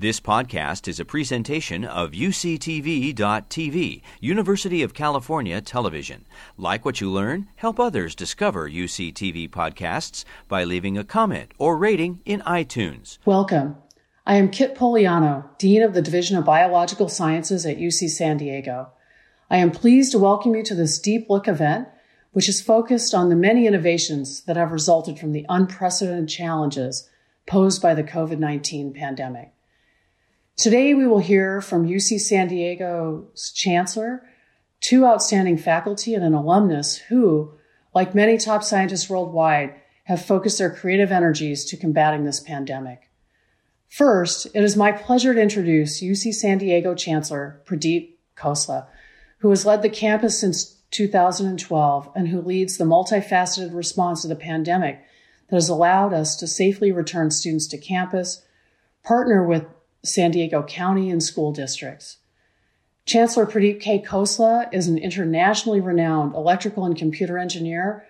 This podcast is a presentation of UCTV.tv, University of California Television. Like what you learn, help others discover UCTV podcasts by leaving a comment or rating in iTunes. Welcome. I am Kit Pogliano, Dean of the Division of Biological Sciences at UC San Diego. I am pleased to welcome you to this deep look event, which is focused on the many innovations that have resulted from the unprecedented challenges posed by the COVID 19 pandemic. Today, we will hear from UC San Diego's chancellor, two outstanding faculty, and an alumnus who, like many top scientists worldwide, have focused their creative energies to combating this pandemic. First, it is my pleasure to introduce UC San Diego Chancellor Pradeep Khosla, who has led the campus since 2012 and who leads the multifaceted response to the pandemic that has allowed us to safely return students to campus, partner with San Diego County and school districts. Chancellor Pradeep K. Khosla is an internationally renowned electrical and computer engineer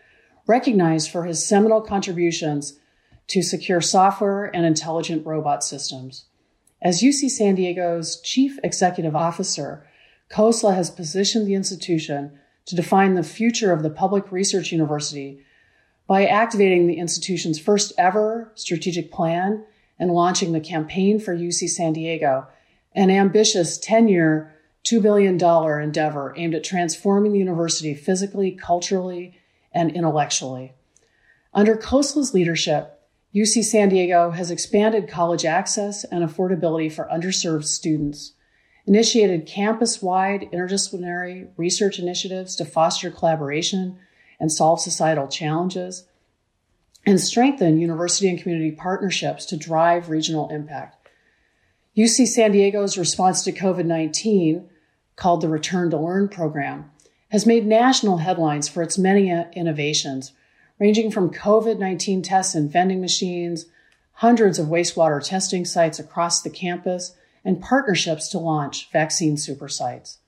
recognized for his seminal contributions to secure software and intelligent robot systems. As UC San Diego's chief executive officer, Khosla has positioned the institution to define the future of the public research university by activating the institution's first ever strategic plan and launching the Campaign for UC San Diego, an ambitious 10 year, $2 billion endeavor aimed at transforming the university physically, culturally, and intellectually. Under Khosla's leadership, UC San Diego has expanded college access and affordability for underserved students, initiated campus wide interdisciplinary research initiatives to foster collaboration and solve societal challenges, and strengthen university and community partnerships to drive regional impact. UC San Diego's response to COVID 19, called the Return to Learn program, has made national headlines for its many innovations, ranging from COVID 19 tests in vending machines, hundreds of wastewater testing sites across the campus, and partnerships to launch vaccine super sites.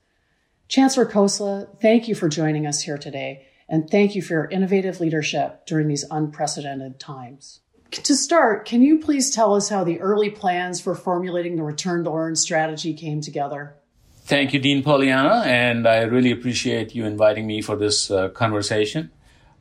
Chancellor Khosla, thank you for joining us here today and thank you for your innovative leadership during these unprecedented times. To start, can you please tell us how the early plans for formulating the Return to Learn strategy came together? Thank you, Dean Pogliano, and I really appreciate you inviting me for this uh, conversation.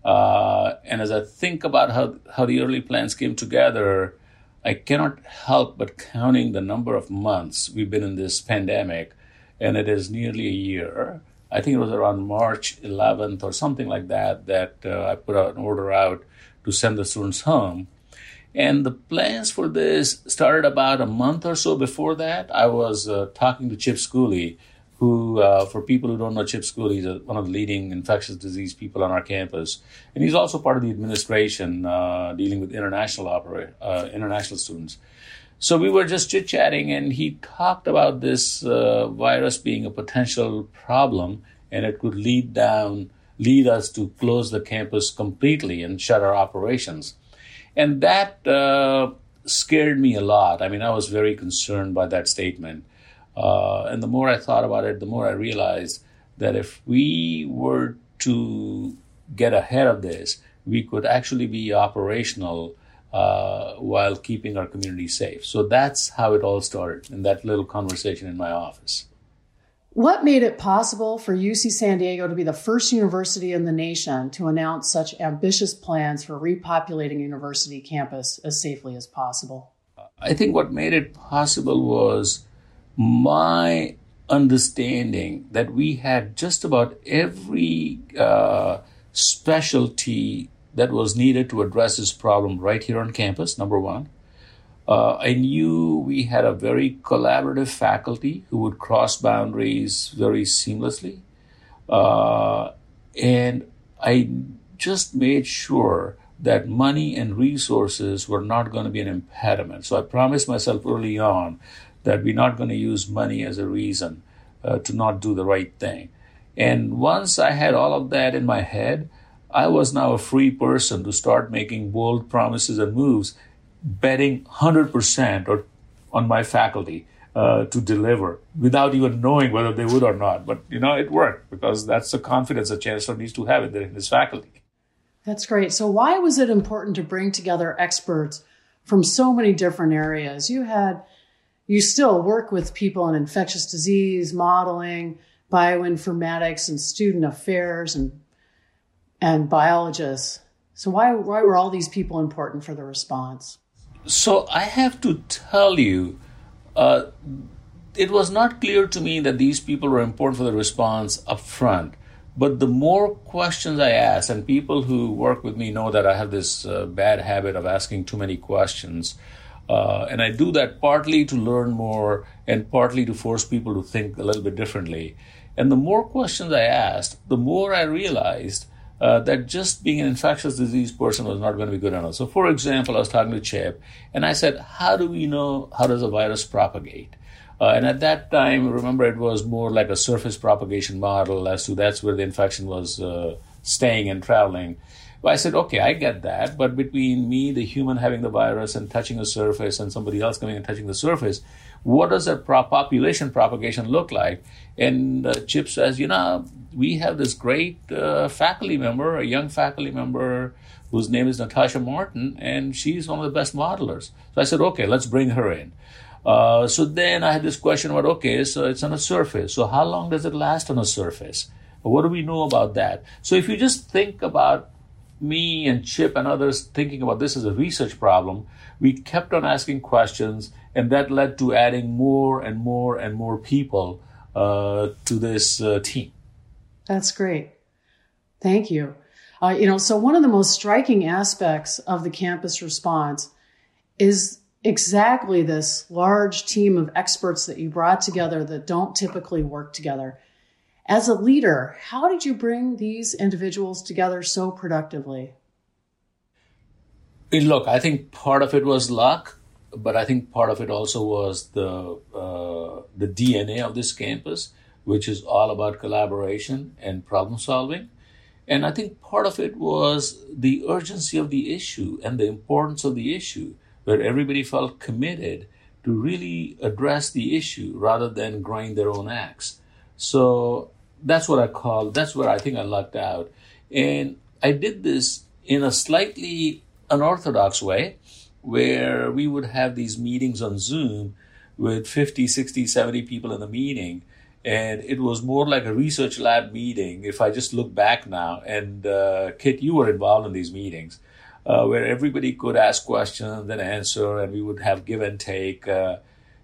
Uh, and as I think about how, how the early plans came together, I cannot help but counting the number of months we've been in this pandemic, and it is nearly a year. I think it was around March 11th or something like that that uh, I put an order out to send the students home. And the plans for this started about a month or so before that. I was uh, talking to Chip Schooley, who, uh, for people who don't know Chip Schooley, is one of the leading infectious disease people on our campus. And he's also part of the administration uh, dealing with international, opera- uh, international students. So we were just chit chatting, and he talked about this uh, virus being a potential problem, and it could lead down, lead us to close the campus completely and shut our operations, and that uh, scared me a lot. I mean, I was very concerned by that statement, uh, and the more I thought about it, the more I realized that if we were to get ahead of this, we could actually be operational uh, while keeping our community safe. So that's how it all started in that little conversation in my office. What made it possible for UC San Diego to be the first university in the nation to announce such ambitious plans for repopulating university campus as safely as possible? I think what made it possible was my understanding that we had just about every uh, specialty that was needed to address this problem right here on campus, number one. Uh, I knew we had a very collaborative faculty who would cross boundaries very seamlessly. Uh, and I just made sure that money and resources were not going to be an impediment. So I promised myself early on that we're not going to use money as a reason uh, to not do the right thing. And once I had all of that in my head, I was now a free person to start making bold promises and moves, betting 100% or on my faculty uh, to deliver without even knowing whether they would or not. But, you know, it worked because that's the confidence a chancellor needs to have in his faculty. That's great. So why was it important to bring together experts from so many different areas? You had you still work with people in infectious disease, modeling, bioinformatics, and student affairs and, and biologists. So why, why were all these people important for the response? So I have to tell you, uh, it was not clear to me that these people were important for the response up front. But the more questions I ask, and people who work with me know that I have this uh, bad habit of asking too many questions. Uh, and I do that partly to learn more and partly to force people to think a little bit differently. And the more questions I asked, the more I realized uh, that just being an infectious disease person was not going to be good enough. So, for example, I was talking to Chip, and I said, "How do we know how does a virus propagate?" Uh, and at that time, remember, it was more like a surface propagation model as to that's where the infection was uh, staying and traveling. But I said, okay, I get that. But between me, the human having the virus and touching a surface and somebody else coming and touching the surface, what does a pro- population propagation look like? And uh, Chip says, you know, we have this great uh, faculty member, a young faculty member whose name is Natasha Martin, and she's one of the best modelers. So I said, okay, let's bring her in. Uh, so then I had this question about okay, so it's on a surface. So how long does it last on a surface? What do we know about that? So if you just think about me and Chip and others thinking about this as a research problem, we kept on asking questions, and that led to adding more and more and more people uh, to this uh, team. That's great. Thank you. Uh, you know, so one of the most striking aspects of the campus response is exactly this large team of experts that you brought together that don't typically work together. As a leader, how did you bring these individuals together so productively? Look, I think part of it was luck, but I think part of it also was the uh, the DNA of this campus, which is all about collaboration and problem solving. And I think part of it was the urgency of the issue and the importance of the issue where everybody felt committed to really address the issue rather than grind their own axe. So that's what I call, that's where I think I lucked out. And I did this in a slightly unorthodox way where we would have these meetings on Zoom with 50, 60, 70 people in the meeting. And it was more like a research lab meeting. If I just look back now, and uh, Kit, you were involved in these meetings uh, where everybody could ask questions and answer, and we would have give and take. Uh,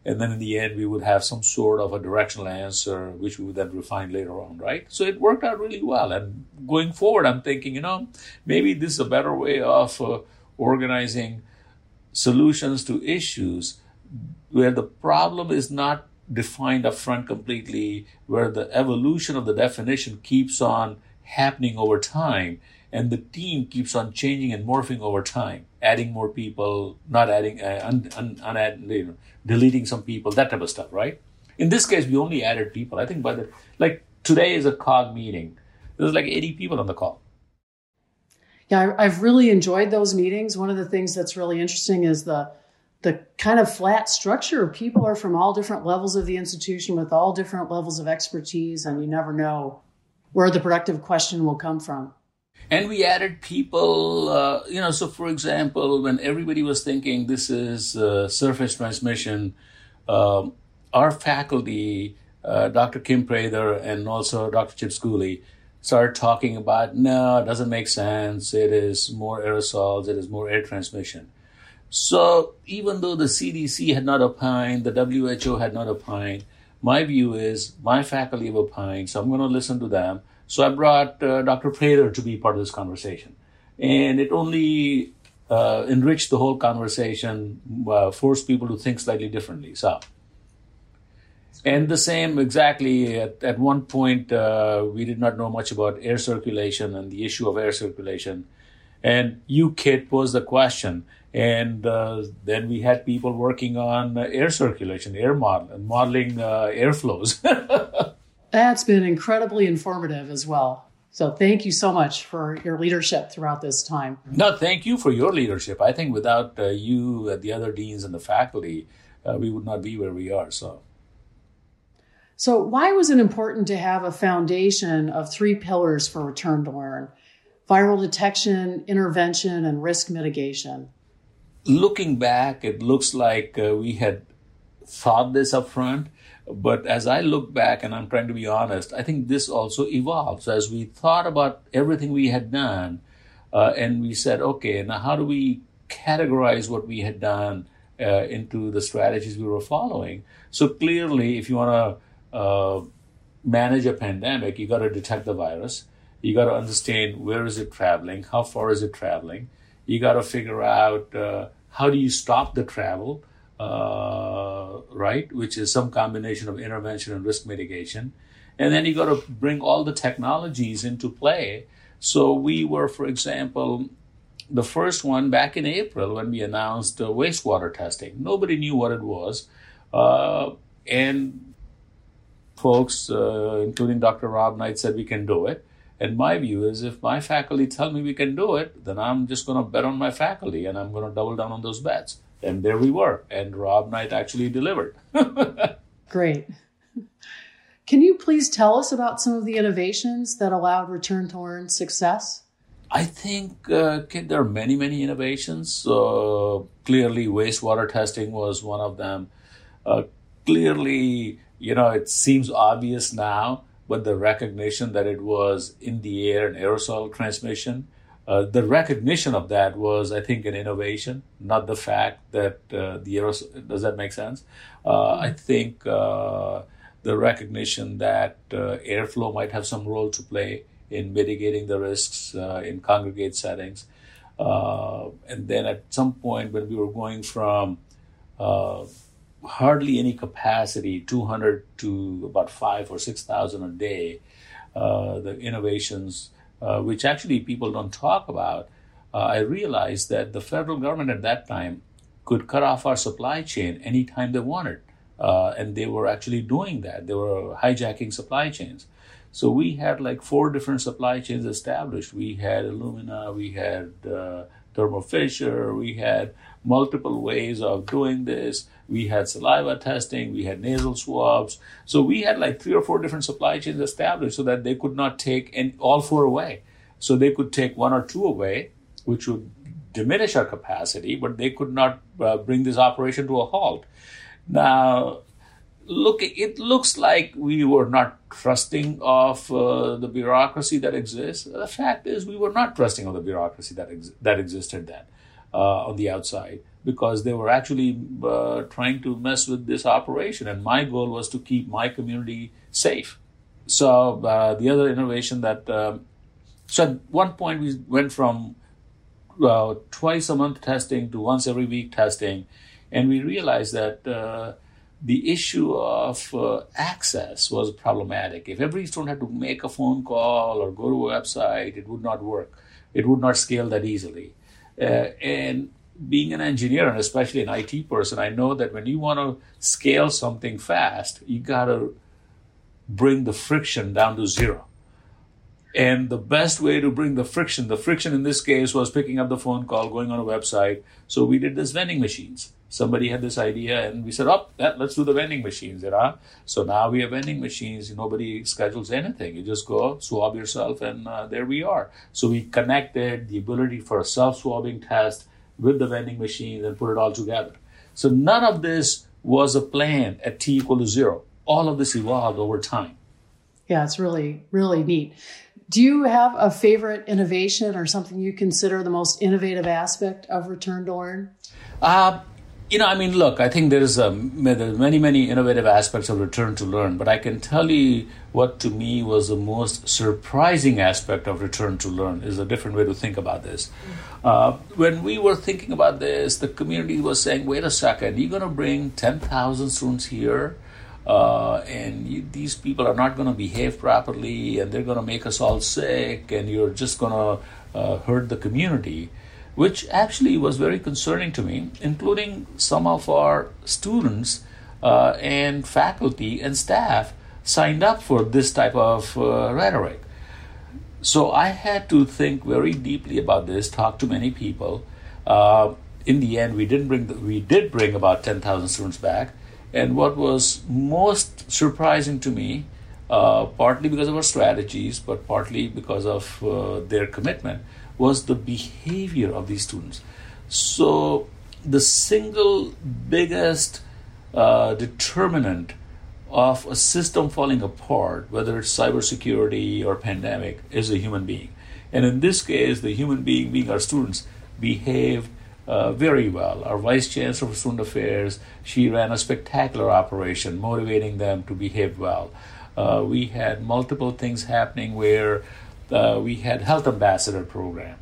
and then in the end, we would have some sort of a directional answer, which we would then refine later on, right? So it worked out really well. And going forward, I'm thinking, you know, maybe this is a better way of uh, organizing solutions to issues where the problem is not defined up front completely, where the evolution of the definition keeps on happening over time and the team keeps on changing and morphing over time, adding more people, not adding, uh, un, un, un, deleting some people, that type of stuff, right? In this case, we only added people. I think by the like today is a COG meeting. There's like 80 people on the call. Yeah, I've really enjoyed those meetings. One of the things that's really interesting is the the kind of flat structure. People are from all different levels of the institution with all different levels of expertise, and you never know where the productive question will come from. And we added people, uh, you know, so for example, when everybody was thinking this is uh, surface transmission, um, our faculty, uh, Dr. Kim Prather and also Dr. Chip Schooley, started talking about no, it doesn't make sense. It is more aerosols, it is more air transmission. So even though the CDC had not opined, the WHO had not opined, my view is my faculty have opined, so I'm going to listen to them. So I brought uh, Dr. Prather to be part of this conversation. And it only uh, enriched the whole conversation, uh, forced people to think slightly differently. So, and the same exactly at, at one point, uh, we did not know much about air circulation and the issue of air circulation. And you, Kit, posed the question. And uh, then we had people working on air circulation, air model, and modeling uh, airflows. That's been incredibly informative as well. So thank you so much for your leadership throughout this time. No, thank you for your leadership. I think without uh, you, uh, the other deans, and the faculty, uh, we would not be where we are. So. So, why was it important to have a foundation of three pillars for return to learn viral detection, intervention, and risk mitigation? Looking back, it looks like uh, we had thought this up front. But as I look back and I'm trying to be honest, I think this also evolves as we thought about everything we had done uh, and we said, okay, now how do we categorize what we had done uh, into the strategies we were following? So clearly, if you want to uh, manage a pandemic, you got to detect the virus. You got to understand where is it traveling, how far is it traveling. You got to figure out uh, how do you stop the travel, uh, right? Which is some combination of intervention and risk mitigation. And then you got to bring all the technologies into play. So we were, for example, the first one back in April when we announced uh, wastewater testing. Nobody knew what it was. Uh, and folks, uh, including Dr. Rob Knight, said we can do it. And my view is if my faculty tell me we can do it, then I'm just going to bet on my faculty and I'm going to double down on those bets. And there we were. And Rob Knight actually delivered. Great. Can you please tell us about some of the innovations that allowed Return to Learn success? I think uh, there are many, many innovations. Uh, clearly, wastewater testing was one of them. Uh, clearly, you know, it seems obvious now, but the recognition that it was in the air and aerosol transmission, uh, the recognition of that was, I think, an innovation, not the fact that uh, the aerosol. Does that make sense? Uh, I think the recognition that airflow might have some role to play in mitigating the risks uh, in congregate settings. Uh, and then at some point, when we were going from uh, hardly any capacity, 200 to about five or 6,000 a day, uh, the innovations, uh, which actually people don't talk about, uh, I realized that the federal government at that time could cut off our supply chain anytime they wanted. and they were actually doing that. They were hijacking supply chains. So we had like four different supply chains established. We had Illumina, we had uh, Thermo Fisher, we had multiple ways of doing this. We had saliva testing, we had nasal swabs. So we had like three or four different supply chains established so that they could not take any, all four away. So they could take one or two away, which would diminish our capacity, but they could not uh, bring this operation to a halt. Now, look, it looks like we were not trusting of uh, the bureaucracy that exists. The fact is, we were not trusting of the bureaucracy that ex- that existed then on the outside because they were actually uh, trying to mess with this operation. And my goal was to keep my community safe. So uh, the other innovation that um, so at one point we went from uh, twice a month testing to once every week testing, and we realized that uh, the issue of uh, access was problematic. If every student had to make a phone call or go to a website, it would not work. It would not scale that easily. Uh, and being an engineer and especially an IT person, I know that when you want to scale something fast, you got to bring the friction down to zero. And the best way to bring the friction, the friction in this case was picking up the phone call, going on a website. So we did this vending machines somebody had this idea and we said, oh, that, let's do the vending machines, you know? So now we have vending machines. Nobody schedules anything. You just go swab yourself and uh, there we are. So we connected the ability for a self-swabbing test with the vending machines and put it all together. So none of this was a plan at t equal to zero. All of this evolved over time. Yeah, it's really, really neat. Do you have a favorite innovation or something you consider the most innovative aspect of Return to Learn? Uh, you know, I mean, look, I think there's, a, there's many, many innovative aspects of Return to Learn, but I can tell you what to me was the most surprising aspect of Return to Learn is a different way to think about this. Uh, when we were thinking about this, the community was saying, wait a second, you're going to bring 10,000 students here, uh, and you, these people are not going to behave properly, and they're going to make us all sick, and you're just going to uh, hurt the community which actually was very concerning to me, including some of our students uh, and faculty and staff signed up for this type of uh, rhetoric. So I had to think very deeply about this, talk to many people. Uh, in the end, we didn't bring the, we did bring about ten thousand students back, and what was most surprising to me, uh, partly because of our strategies, but partly because of uh, their commitment, was the behavior of these students. So, the single biggest uh, determinant of a system falling apart, whether it's cybersecurity or pandemic, is a human being. And in this case, the human being, being our students, behaved uh, very well. Our vice chancellor for student affairs, she ran a spectacular operation, motivating them to behave well. Uh, we had multiple things happening where uh, we had health ambassador program.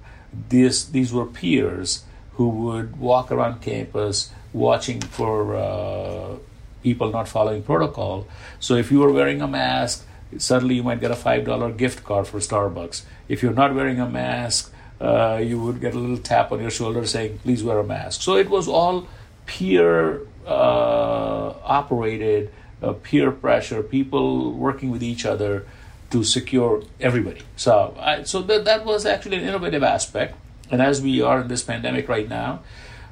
These these were peers who would walk around campus watching for uh, people not following protocol. So if you were wearing a mask, suddenly you might get a five dollar gift card for Starbucks. If you're not wearing a mask, uh, you would get a little tap on your shoulder saying, "Please wear a mask." So it was all peer uh, operated, uh, peer pressure, people working with each other to secure everybody. So, I, so that that was actually an innovative aspect. And as we are in this pandemic right now,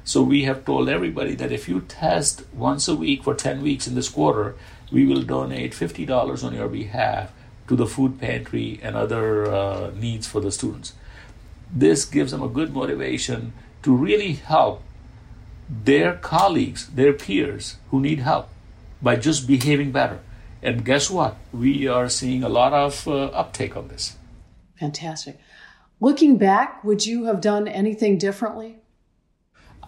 so we have told everybody that if you test once a week for 10 weeks in this quarter, we will donate $50 on your behalf to the food pantry and other uh, needs for the students. This gives them a good motivation to really help their colleagues, their peers who need help by just behaving better. And guess what? We are seeing a lot of uh, uptake on this. Fantastic. Looking back, would you have done anything differently?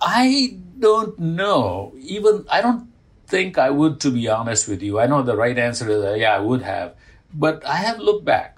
I don't know. Even I don't think I would, to be honest with you. I know the right answer is uh, yeah, I would have. But I have looked back.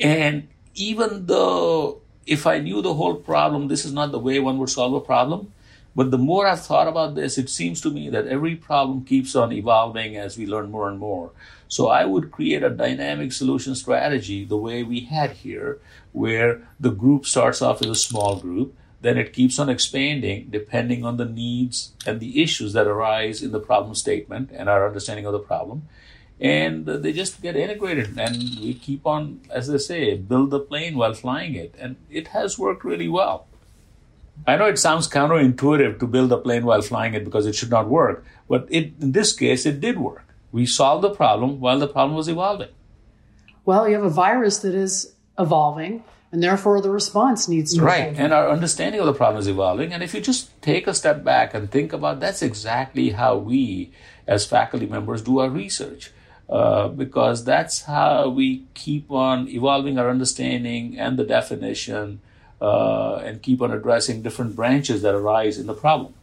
And even though if I knew the whole problem, this is not the way one would solve a problem. But the more I've thought about this, it seems to me that every problem keeps on evolving as we learn more and more. So I would create a dynamic solution strategy the way we had here, where the group starts off as a small group then it keeps on expanding depending on the needs and the issues that arise in the problem statement and our understanding of the problem. And they just get integrated, and we keep on, as they say, build the plane while flying it. And it has worked really well. I know it sounds counterintuitive to build a plane while flying it because it should not work, but it, in this case, it did work. We solved the problem while the problem was evolving. Well, you have a virus that is evolving and therefore the response needs to right and our understanding of the problem is evolving and if you just take a step back and think about that's exactly how we as faculty members do our research uh, because that's how we keep on evolving our understanding and the definition uh, and keep on addressing different branches that arise in the problem.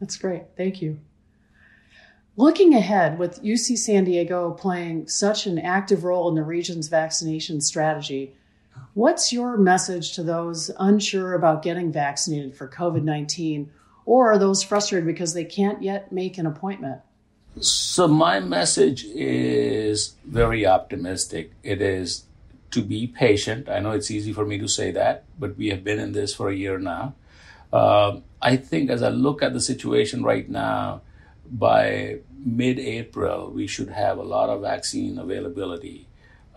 That's great. Thank you. Looking ahead, with UC San Diego playing such an active role in the region's vaccination strategy, What's your message to those unsure about getting vaccinated for COVID 19 or those frustrated because they can't yet make an appointment? So, my message is very optimistic. It is to be patient. I know it's easy for me to say that, but we have been in this for a year now. Uh, I think as I look at the situation right now, by mid April, we should have a lot of vaccine availability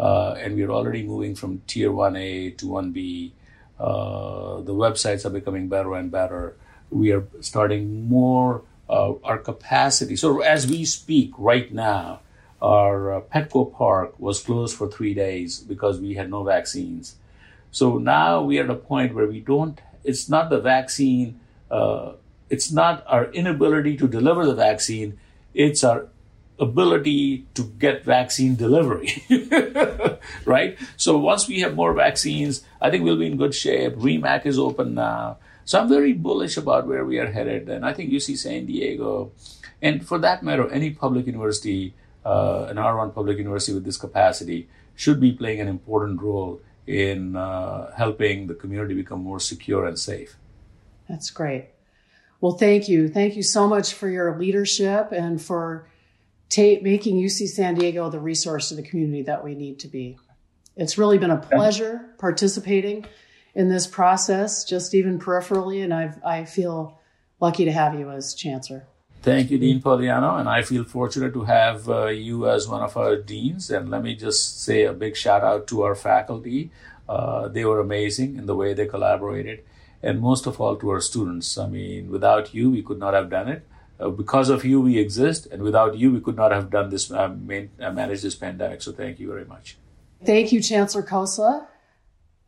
uh, and we're already moving from tier 1A to 1B. Uh, the websites are becoming better and better. We are starting more uh, our capacity. So as we speak right now, our uh, Petco Park was closed for three days because we had no vaccines. So now we are at a point where we don't. It's not the vaccine. Uh, it's not our inability to deliver the vaccine. It's our ability to get vaccine delivery, right? So once we have more vaccines, I think we'll be in good shape. RIMAC is open now. So I'm very bullish about where we are headed. And I think UC San Diego, and for that matter, any public university, uh, an R1 public university with this capacity, should be playing an important role in uh, helping the community become more secure and safe. That's great. Well, thank you. Thank you so much for your leadership and for ta- making UC San Diego the resource to the community that we need to be. It's really been a pleasure participating in this process, just even peripherally, and I've, I feel lucky to have you as chancellor. Thank you, Dean Pogliano, and I feel fortunate to have uh, you as one of our deans. And let me just say a big shout out to our faculty. Uh, they were amazing in the way they collaborated, and most of all to our students. I mean, without you, we could not have done it. Uh, because of you, we exist, and without you, we could not have done this, uh, main, uh, manage this pandemic. So thank you very much. Thank you, Chancellor Khosla.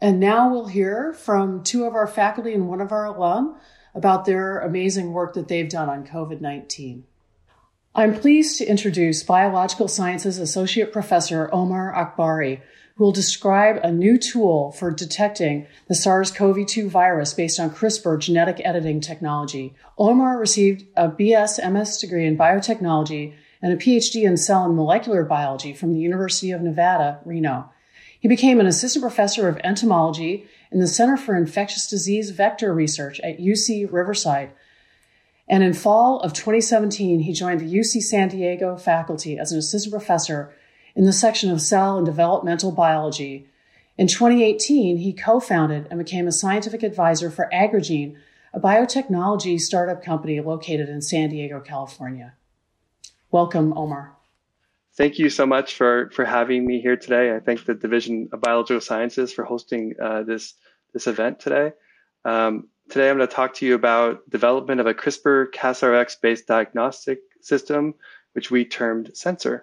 And now we'll hear from two of our faculty and one of our alum about their amazing work that they've done on COVID 19. I'm pleased to introduce Biological Sciences Associate Professor Omar Akbari, who will describe a new tool for detecting the SARS CoV 2 virus based on CRISPR genetic editing technology. Omar received a BS MS degree in biotechnology and a PhD in cell and molecular biology from the University of Nevada, Reno. He became an assistant professor of entomology in the Center for Infectious Disease Vector Research at UC Riverside and in fall of 2017, he joined the UC San Diego faculty as an assistant professor in the section of cell and developmental biology. In 2018, he co-founded and became a scientific advisor for Agragene, a biotechnology startup company located in San Diego, California. Welcome, Omar. Thank you so much for, for having me here today. I thank the Division of Biological Sciences for hosting uh, this, this event today. Um, Today I'm going to talk to you about development of a CRISPR CasRx based diagnostic system, which we termed SENSR.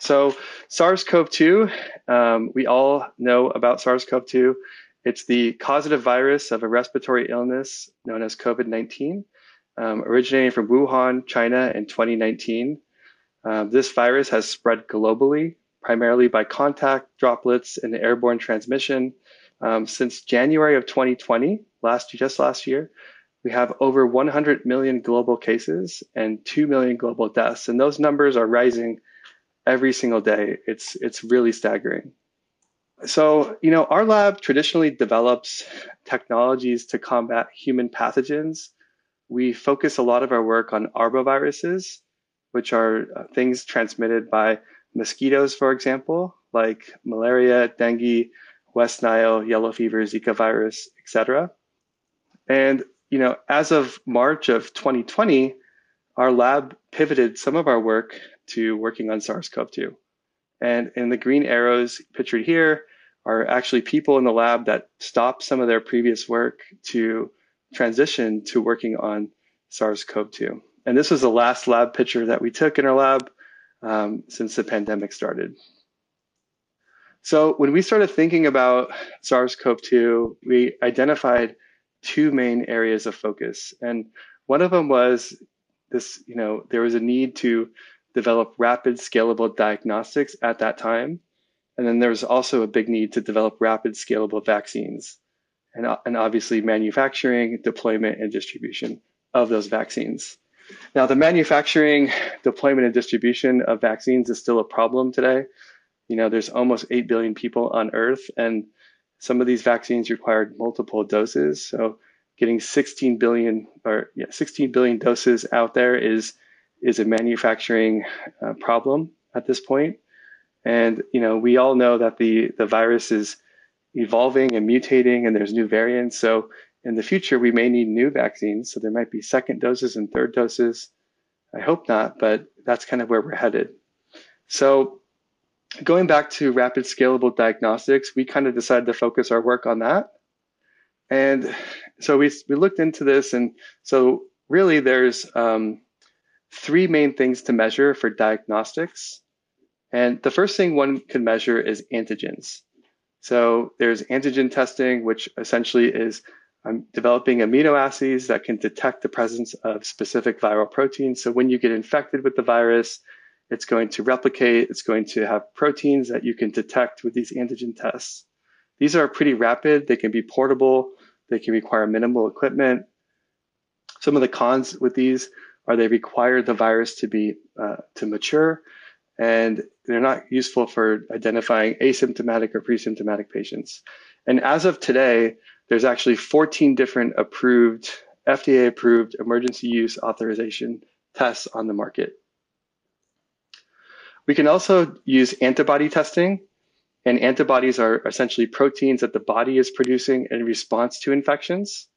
So SARS-CoV-2, um, we all know about SARS-CoV-2. It's the causative virus of a respiratory illness known as COVID-19, um, originating from Wuhan, China in 2019. Um, this virus has spread globally, primarily by contact, droplets, and airborne transmission. Um, since January of 2020, last just last year, we have over 100 million global cases and 2 million global deaths, and those numbers are rising every single day. It's it's really staggering. So, you know, our lab traditionally develops technologies to combat human pathogens. We focus a lot of our work on arboviruses, which are uh, things transmitted by mosquitoes, for example, like malaria, dengue, West Nile, yellow fever, Zika virus, etc. And you know, as of March of 2020, our lab pivoted some of our work to working on SARS-CoV-2. And in the green arrows pictured here are actually people in the lab that stopped some of their previous work to transition to working on SARS-CoV-2. And this was the last lab picture that we took in our lab um, since the pandemic started. So when we started thinking about SARS-CoV-2, we identified two main areas of focus. And one of them was this, you know, there was a need to develop rapid scalable diagnostics at that time. And then there was also a big need to develop rapid scalable vaccines and, and obviously manufacturing, deployment, and distribution of those vaccines. Now, the manufacturing, deployment, and distribution of vaccines is still a problem today. You know, there's almost 8 billion people on Earth, and some of these vaccines required multiple doses. So getting 16 billion or yeah, 16 billion doses out there is is a manufacturing uh, problem at this point. And you know, we all know that the the virus is evolving and mutating, and there's new variants. So in the future, we may need new vaccines. So there might be second doses and third doses. I hope not, but that's kind of where we're headed. So going back to rapid scalable diagnostics, we kind of decided to focus our work on that. And so we, we looked into this. And so really there's um, three main things to measure for diagnostics. And the first thing one can measure is antigens. So there's antigen testing, which essentially is um, developing amino acids that can detect the presence of specific viral proteins. So when you get infected with the virus, it's going to replicate. It's going to have proteins that you can detect with these antigen tests. These are pretty rapid. They can be portable. They can require minimal equipment. Some of the cons with these are they require the virus to be uh, to mature, and they're not useful for identifying asymptomatic or pre-symptomatic patients. And as of today, there's actually 14 different approved, FDA approved emergency use authorization tests on the market. We can also use antibody testing, and antibodies are essentially proteins that the body is producing in response to infections.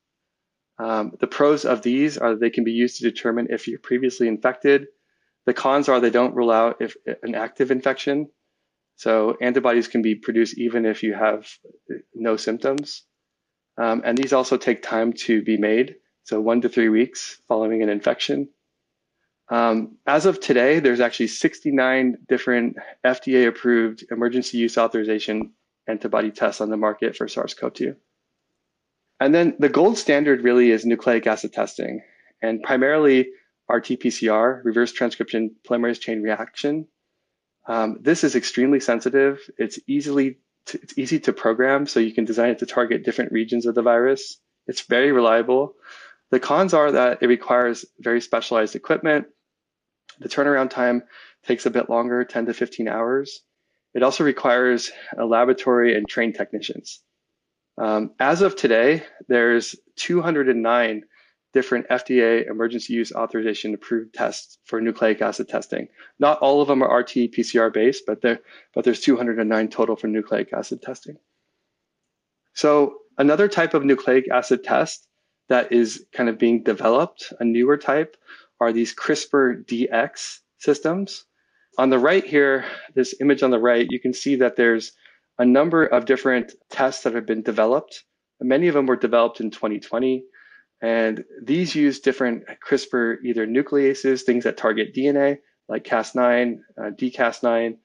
Um, the pros of these are they can be used to determine if you're previously infected. The cons are they don't rule out if an active infection. So antibodies can be produced even if you have no symptoms. Um, and these also take time to be made. So one to three weeks following an infection. Um, as of today, there's actually 69 different FDA approved emergency use authorization antibody tests on the market for SARS CoV 2. And then the gold standard really is nucleic acid testing. And primarily, RT-PCR, reverse transcription polymerase chain reaction. Um, this is extremely sensitive. It's easily to, it's easy to program, so you can design it to target different regions of the virus. It's very reliable. The cons are that it requires very specialized equipment. The turnaround time takes a bit longer, 10 to 15 hours. It also requires a laboratory and trained technicians. Um, as of today, there's 209 different FDA emergency use authorization approved tests for nucleic acid testing. Not all of them are RT PCR based, but there but there's 209 total for nucleic acid testing. So another type of nucleic acid test that is kind of being developed, a newer type, are these CRISPR DX systems. On the right here, this image on the right, you can see that there's a number of different tests that have been developed. Many of them were developed in 2020. And these use different CRISPR either nucleases, things that target DNA, like Cas9, uh, dCas9,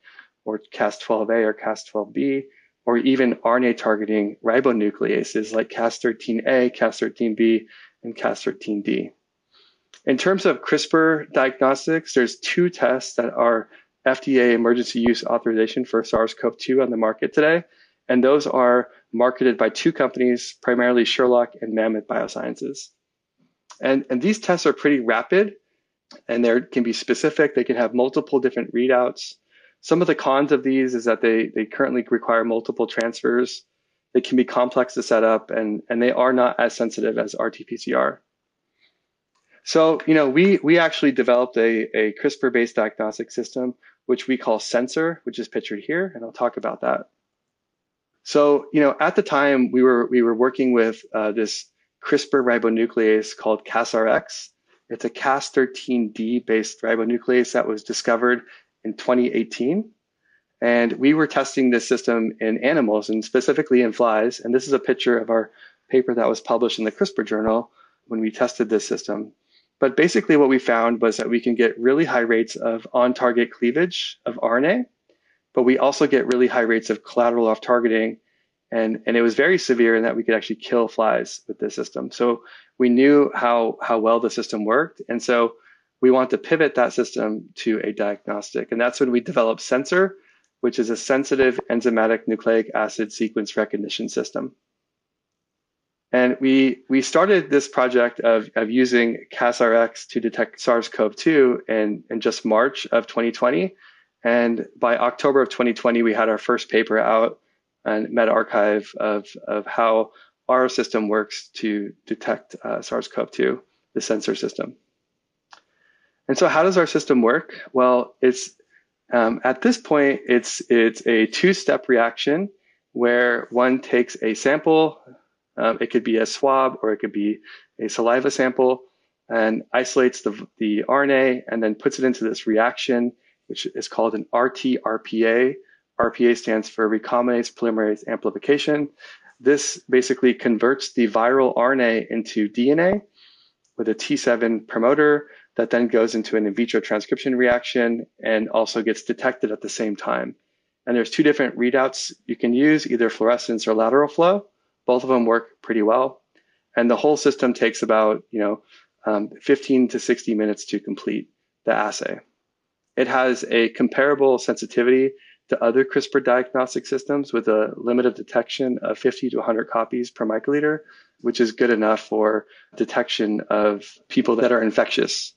or Cas12a or Cas12b, or even RNA targeting ribonucleases like Cas13a, Cas13b, and Cas13d. In terms of CRISPR diagnostics, there's two tests that are FDA emergency use authorization for SARS-CoV-2 on the market today, and those are marketed by two companies, primarily Sherlock and Mammoth Biosciences. And, and these tests are pretty rapid, and they can be specific. They can have multiple different readouts. Some of the cons of these is that they, they currently require multiple transfers. They can be complex to set up, and, and they are not as sensitive as RT-PCR. So, you know, we, we actually developed a, a CRISPR-based diagnostic system, which we call SENSR, which is pictured here, and I'll talk about that. So, you know, at the time we were we were working with uh, this CRISPR ribonuclease called CasRx. It's a Cas13d based ribonuclease that was discovered in 2018. And we were testing this system in animals and specifically in flies. And this is a picture of our paper that was published in the CRISPR journal when we tested this system. But basically, what we found was that we can get really high rates of on target cleavage of RNA but we also get really high rates of collateral off targeting. And, and it was very severe in that we could actually kill flies with this system. So we knew how, how well the system worked. And so we want to pivot that system to a diagnostic. And that's when we developed SENSR, which is a sensitive enzymatic nucleic acid sequence recognition system. And we, we started this project of, of using CasRx to detect SARS-CoV-2 in, in just March of 2020. And by October of 2020, we had our first paper out and medRxiv of, of how our system works to detect uh, SARS-CoV-2, the sensor system. And so how does our system work? Well, it's um, at this point, it's, it's a two-step reaction where one takes a sample, um, it could be a swab or it could be a saliva sample, and isolates the, the RNA and then puts it into this reaction which is called an RT-RPA. RPA stands for recombinase polymerase amplification. This basically converts the viral RNA into DNA with a T7 promoter that then goes into an in vitro transcription reaction and also gets detected at the same time. And there's two different readouts you can use, either fluorescence or lateral flow. Both of them work pretty well. And the whole system takes about, you know, um, 15 to 60 minutes to complete the assay. It has a comparable sensitivity to other CRISPR diagnostic systems with a limit of detection of 50 to 100 copies per microliter, which is good enough for detection of people that are infectious.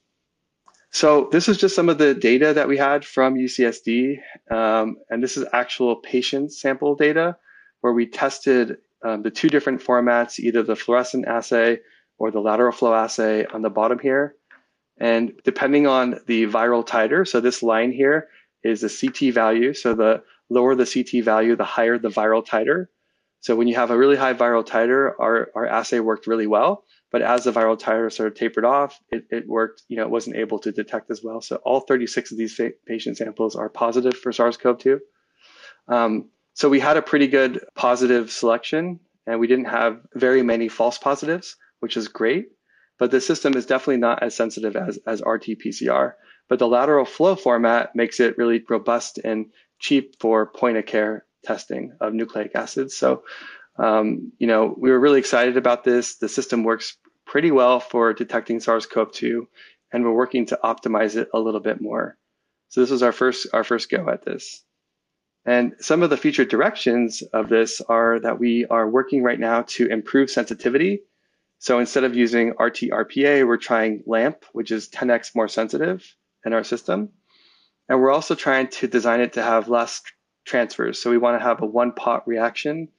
So this is just some of the data that we had from UCSD, um, and this is actual patient sample data where we tested um, the two different formats, either the fluorescent assay or the lateral flow assay on the bottom here. And depending on the viral titer, so this line here is the CT value. So the lower the CT value, the higher the viral titer. So when you have a really high viral titer, our, our assay worked really well. But as the viral titer sort of tapered off, it, it worked, you know, it wasn't able to detect as well. So all 36 of these patient samples are positive for SARS-CoV-2. Um, so we had a pretty good positive selection and we didn't have very many false positives, which is great but the system is definitely not as sensitive as, as RT-PCR. But the lateral flow format makes it really robust and cheap for point of care testing of nucleic acids. So, um, you know, we were really excited about this. The system works pretty well for detecting SARS-CoV-2 and we're working to optimize it a little bit more. So this was our first our first go at this. And some of the future directions of this are that we are working right now to improve sensitivity. So instead of using RT-RPA, we're trying LAMP, which is 10x more sensitive in our system. And we're also trying to design it to have less transfers. So we want to have a one pot reaction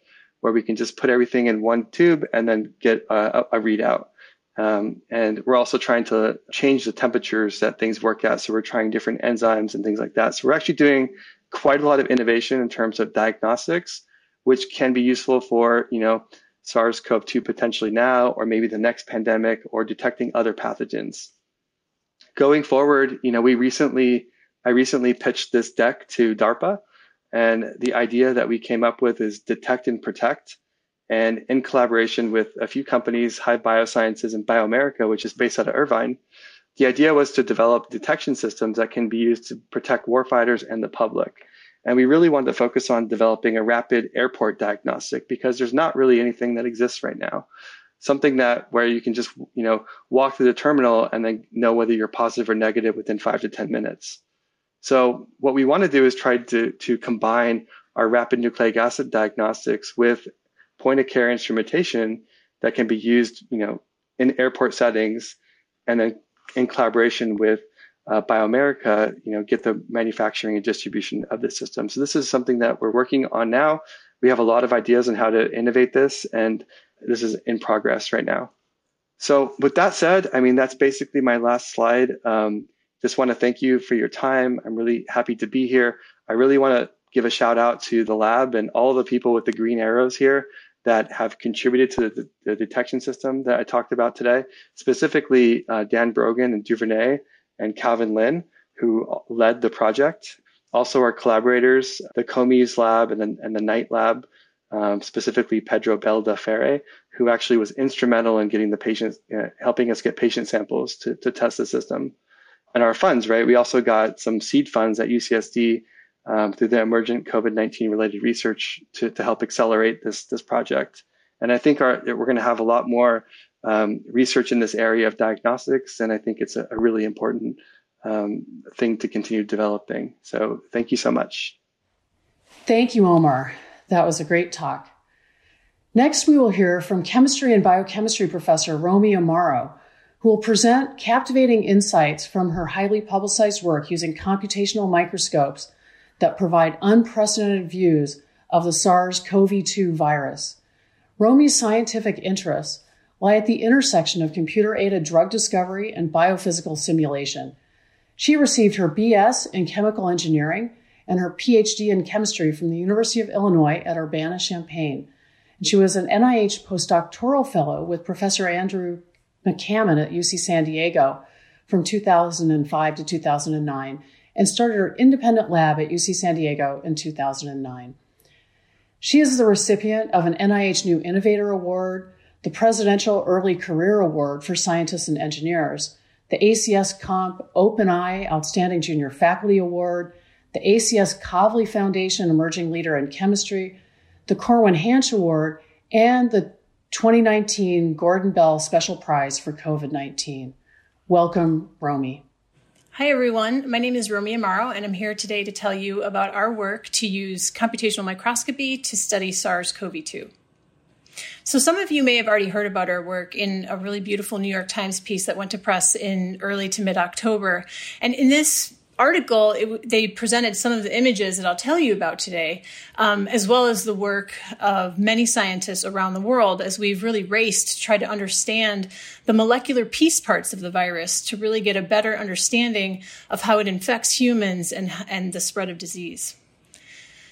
where we can just put everything in one tube and then get a, a readout. Um, and we're also trying to change the temperatures that things work at. So we're trying different enzymes and things like that. So we're actually doing quite a lot of innovation in terms of diagnostics, which can be useful for, you know, SARS-CoV-2 potentially now, or maybe the next pandemic, or detecting other pathogens. Going forward, you know, we recently, I recently pitched this deck to DARPA, and the idea that we came up with is detect and protect. And in collaboration with a few companies, Hive Biosciences and BioAmerica, which is based out of Irvine, the idea was to develop detection systems that can be used to protect warfighters and the public. And we really wanted to focus on developing a rapid airport diagnostic because there's not really anything that exists right now. Something that where you can just, you know, walk through the terminal and then know whether you're positive or negative within five to 10 minutes. So what we want to do is try to, to combine our rapid nucleic acid diagnostics with point of care instrumentation that can be used, you know, in airport settings and then in collaboration with uh, Biomerica, you know, get the manufacturing and distribution of the system. So this is something that we're working on now. We have a lot of ideas on how to innovate this, and this is in progress right now. So with that said, I mean, that's basically my last slide. Um, just want to thank you for your time. I'm really happy to be here. I really want to give a shout out to the lab and all the people with the green arrows here that have contributed to the, the detection system that I talked about today, specifically uh, Dan Brogan and Duvernay and Calvin Lin, who led the project. Also, our collaborators, the Comes lab and the, and the Knight lab, um, specifically Pedro Belda Ferre, who actually was instrumental in getting the patients, uh, helping us get patient samples to, to test the system. And our funds, right? We also got some seed funds at UCSD um, through the emergent COVID-19 related research to, to help accelerate this, this project. And I think our, we're going to have a lot more um, research in this area of diagnostics. And I think it's a, a really important um, thing to continue developing. So thank you so much. Thank you, Omar. That was a great talk. Next, we will hear from chemistry and biochemistry professor Romy Amaro, who will present captivating insights from her highly publicized work using computational microscopes that provide unprecedented views of the SARS CoV 2 virus. Romy's scientific interests lie at the intersection of computer aided drug discovery and biophysical simulation. She received her BS in chemical engineering and her PhD in chemistry from the University of Illinois at Urbana Champaign. And she was an NIH postdoctoral fellow with Professor Andrew McCammon at UC San Diego from 2005 to 2009 and started her independent lab at UC San Diego in 2009. She is the recipient of an NIH New Innovator Award, the Presidential Early Career Award for Scientists and Engineers, the ACS Comp OpenEye Outstanding Junior Faculty Award, the ACS Kavli Foundation Emerging Leader in Chemistry, the Corwin Hanch Award, and the 2019 Gordon Bell Special Prize for COVID 19. Welcome, Romy. Hi, everyone. My name is Romy Amaro, and I'm here today to tell you about our work to use computational microscopy to study SARS CoV 2. So, some of you may have already heard about our work in a really beautiful New York Times piece that went to press in early to mid October. And in this article, it, they presented some of the images that I'll tell you about today, um, as well as the work of many scientists around the world as we've really raced to try to understand the molecular piece parts of the virus to really get a better understanding of how it infects humans and, and the spread of disease.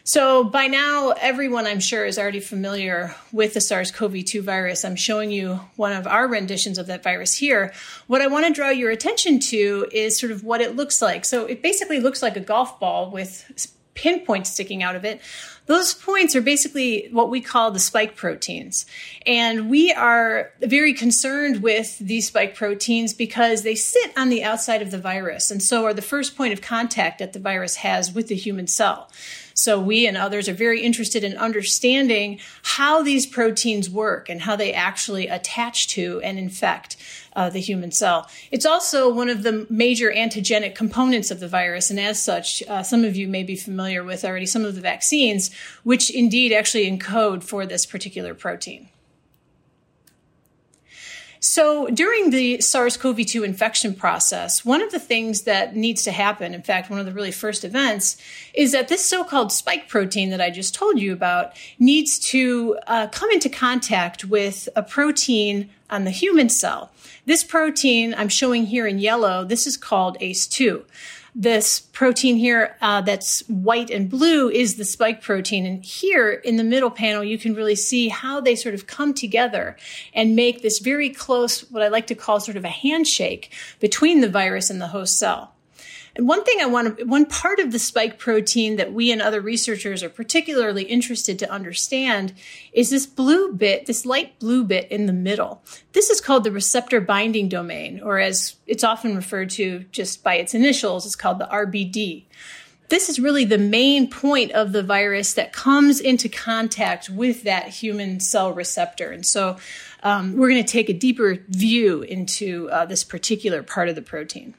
So by now, everyone I'm sure is already familiar with the SARS-CoV-2 virus. I'm showing you one of our renditions of that virus here. What I want to draw your attention to is sort of what it looks like. So it basically looks like a golf ball with pinpoints sticking out of it. Those points are basically what we call the spike proteins. And we are very concerned with these spike proteins because they sit on the outside of the virus and so are the first point of contact that the virus has with the human cell. So we and others are very interested in understanding how these proteins work and how they actually attach to and infect uh, the human cell. It's also one of the major antigenic components of the virus, and as such, uh, some of you may be familiar with already some of the vaccines, which indeed actually encode for this particular protein. So during the SARS CoV 2 infection process, one of the things that needs to happen, in fact, one of the really first events, is that this so called spike protein that I just told you about needs to uh, come into contact with a protein on the human cell. This protein I'm showing here in yellow, this is called ACE2 this protein here uh, that's white and blue is the spike protein. And here in the middle panel, you can really see how they sort of come together and make this very close, what I like to call sort of a handshake between the virus and the host cell. And one thing I want to, one part of the spike protein that we and other researchers are particularly interested to understand is this blue bit, this light blue bit in the middle. This is called the receptor binding domain, or as it's often referred to just by its initials, it's called the RBD. This is really the main point of the virus that comes into contact with that human cell receptor. And so um, we're going to take a deeper view into uh, this particular part of the protein.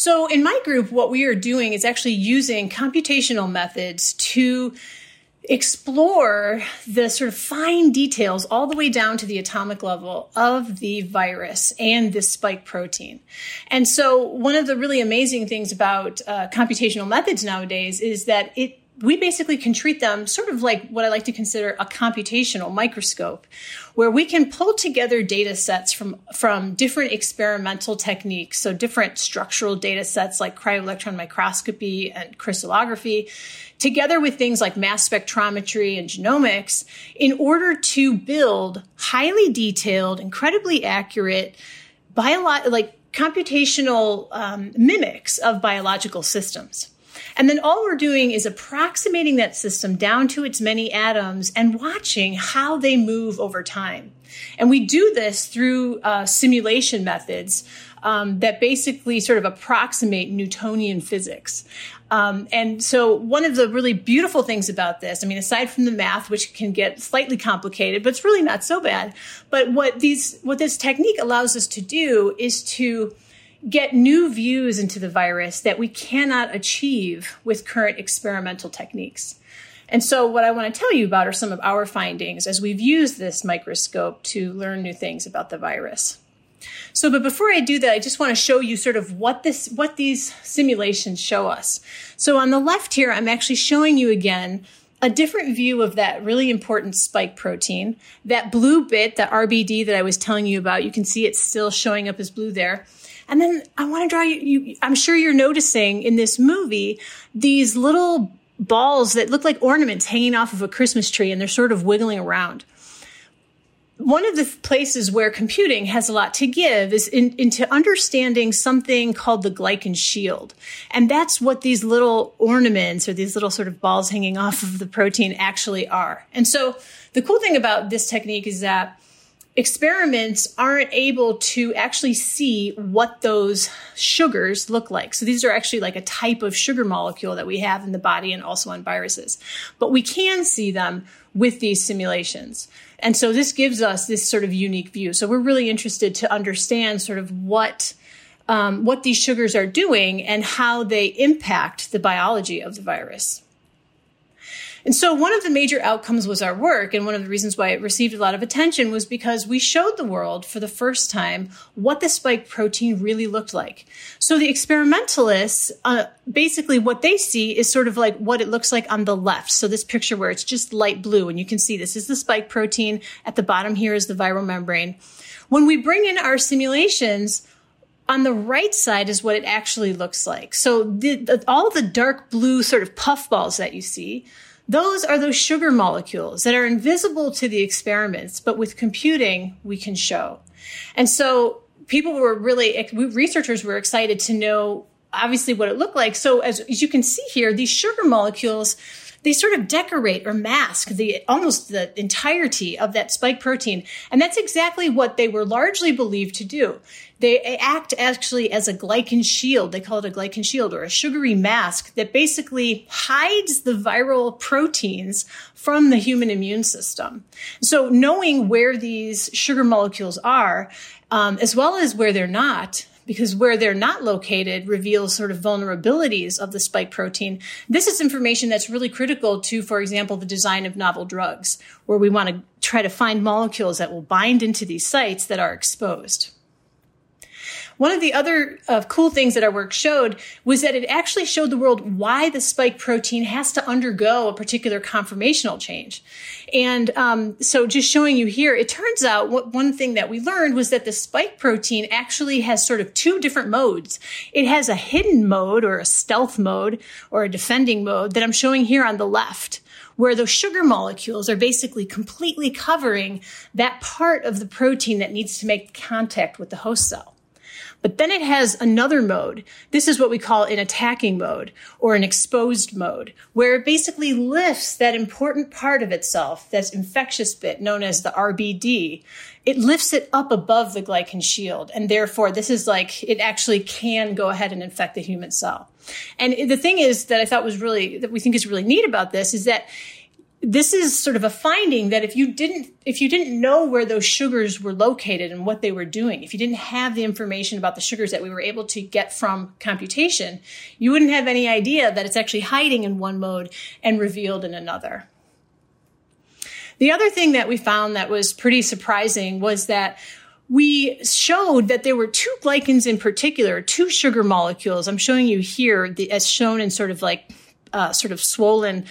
So in my group, what we are doing is actually using computational methods to explore the sort of fine details all the way down to the atomic level of the virus and this spike protein. And so one of the really amazing things about uh, computational methods nowadays is that it we basically can treat them sort of like what I like to consider a computational microscope, where we can pull together data sets from, from different experimental techniques, so different structural data sets like cryo-electron microscopy and crystallography, together with things like mass spectrometry and genomics, in order to build highly detailed, incredibly accurate, bio- like computational um, mimics of biological systems. And then all we're doing is approximating that system down to its many atoms and watching how they move over time. And we do this through uh, simulation methods um, that basically sort of approximate Newtonian physics. Um, and so, one of the really beautiful things about this, I mean, aside from the math, which can get slightly complicated, but it's really not so bad. But what these, what this technique allows us to do is to get new views into the virus that we cannot achieve with current experimental techniques. And so, what I want to tell you about are some of our findings as we've used this microscope to learn new things about the virus. So, but before I do that, I just want to show you sort of what this, what these simulations show us. So, on the left here, I'm actually showing you again a different view of that really important spike protein. That blue bit, that RBD that I was telling you about, you can see it's still showing up as blue there. And then I want to draw you, you, I'm sure you're noticing in this movie these little balls that look like ornaments hanging off of a Christmas tree and they're sort of wiggling around. One of the places where computing has a lot to give is in, into understanding something called the glycan shield. And that's what these little ornaments or these little sort of balls hanging off of the protein actually are. And so the cool thing about this technique is that experiments aren't able to actually see what those sugars look like. So these are actually like a type of sugar molecule that we have in the body and also on viruses. But we can see them with these simulations. And so this gives us this sort of unique view. So we're really interested to understand sort of what um, what these sugars are doing and how they impact the biology of the virus. And so one of the major outcomes was our work. And one of the reasons why it received a lot of attention was because we showed the world for the first time what the spike protein really looked like. So the experimentalists, uh, basically what they see is sort of like what it looks like on the left. So this picture where it's just light blue and you can see this is the spike protein. At the bottom here is the viral membrane. When we bring in our simulations, on the right side is what it actually looks like. So the, the, all the dark blue sort of puffballs that you see, those are those sugar molecules that are invisible to the experiments, but with computing, we can show. And so people were really, researchers were excited to know obviously what it looked like. So as, as you can see here, these sugar molecules they sort of decorate or mask the almost the entirety of that spike protein. And that's exactly what they were largely believed to do. They act actually as a glycan shield. They call it a glycan shield or a sugary mask that basically hides the viral proteins from the human immune system. So knowing where these sugar molecules are, um, as well as where they're not, because where they're not located reveals sort of vulnerabilities of the spike protein. This is information that's really critical to, for example, the design of novel drugs, where we want to try to find molecules that will bind into these sites that are exposed. One of the other uh, cool things that our work showed was that it actually showed the world why the spike protein has to undergo a particular conformational change. And um, so, just showing you here, it turns out what, one thing that we learned was that the spike protein actually has sort of two different modes. It has a hidden mode or a stealth mode or a defending mode that I'm showing here on the left where those sugar molecules are basically completely covering that part of the protein that needs to make contact with the host cell. But then it has another mode. This is what we call an attacking mode or an exposed mode, where it basically lifts that important part of itself, that infectious bit known as the RBD. It lifts it up above the glycan shield. And therefore, this is like, it actually can go ahead and infect the human cell. And the thing is that I thought was really, that we think is really neat about this is that this is sort of a finding that if you didn't if you didn't know where those sugars were located and what they were doing if you didn't have the information about the sugars that we were able to get from computation you wouldn't have any idea that it's actually hiding in one mode and revealed in another the other thing that we found that was pretty surprising was that we showed that there were two glycans in particular, two sugar molecules. I'm showing you here the, as shown in sort of like uh, sort of swollen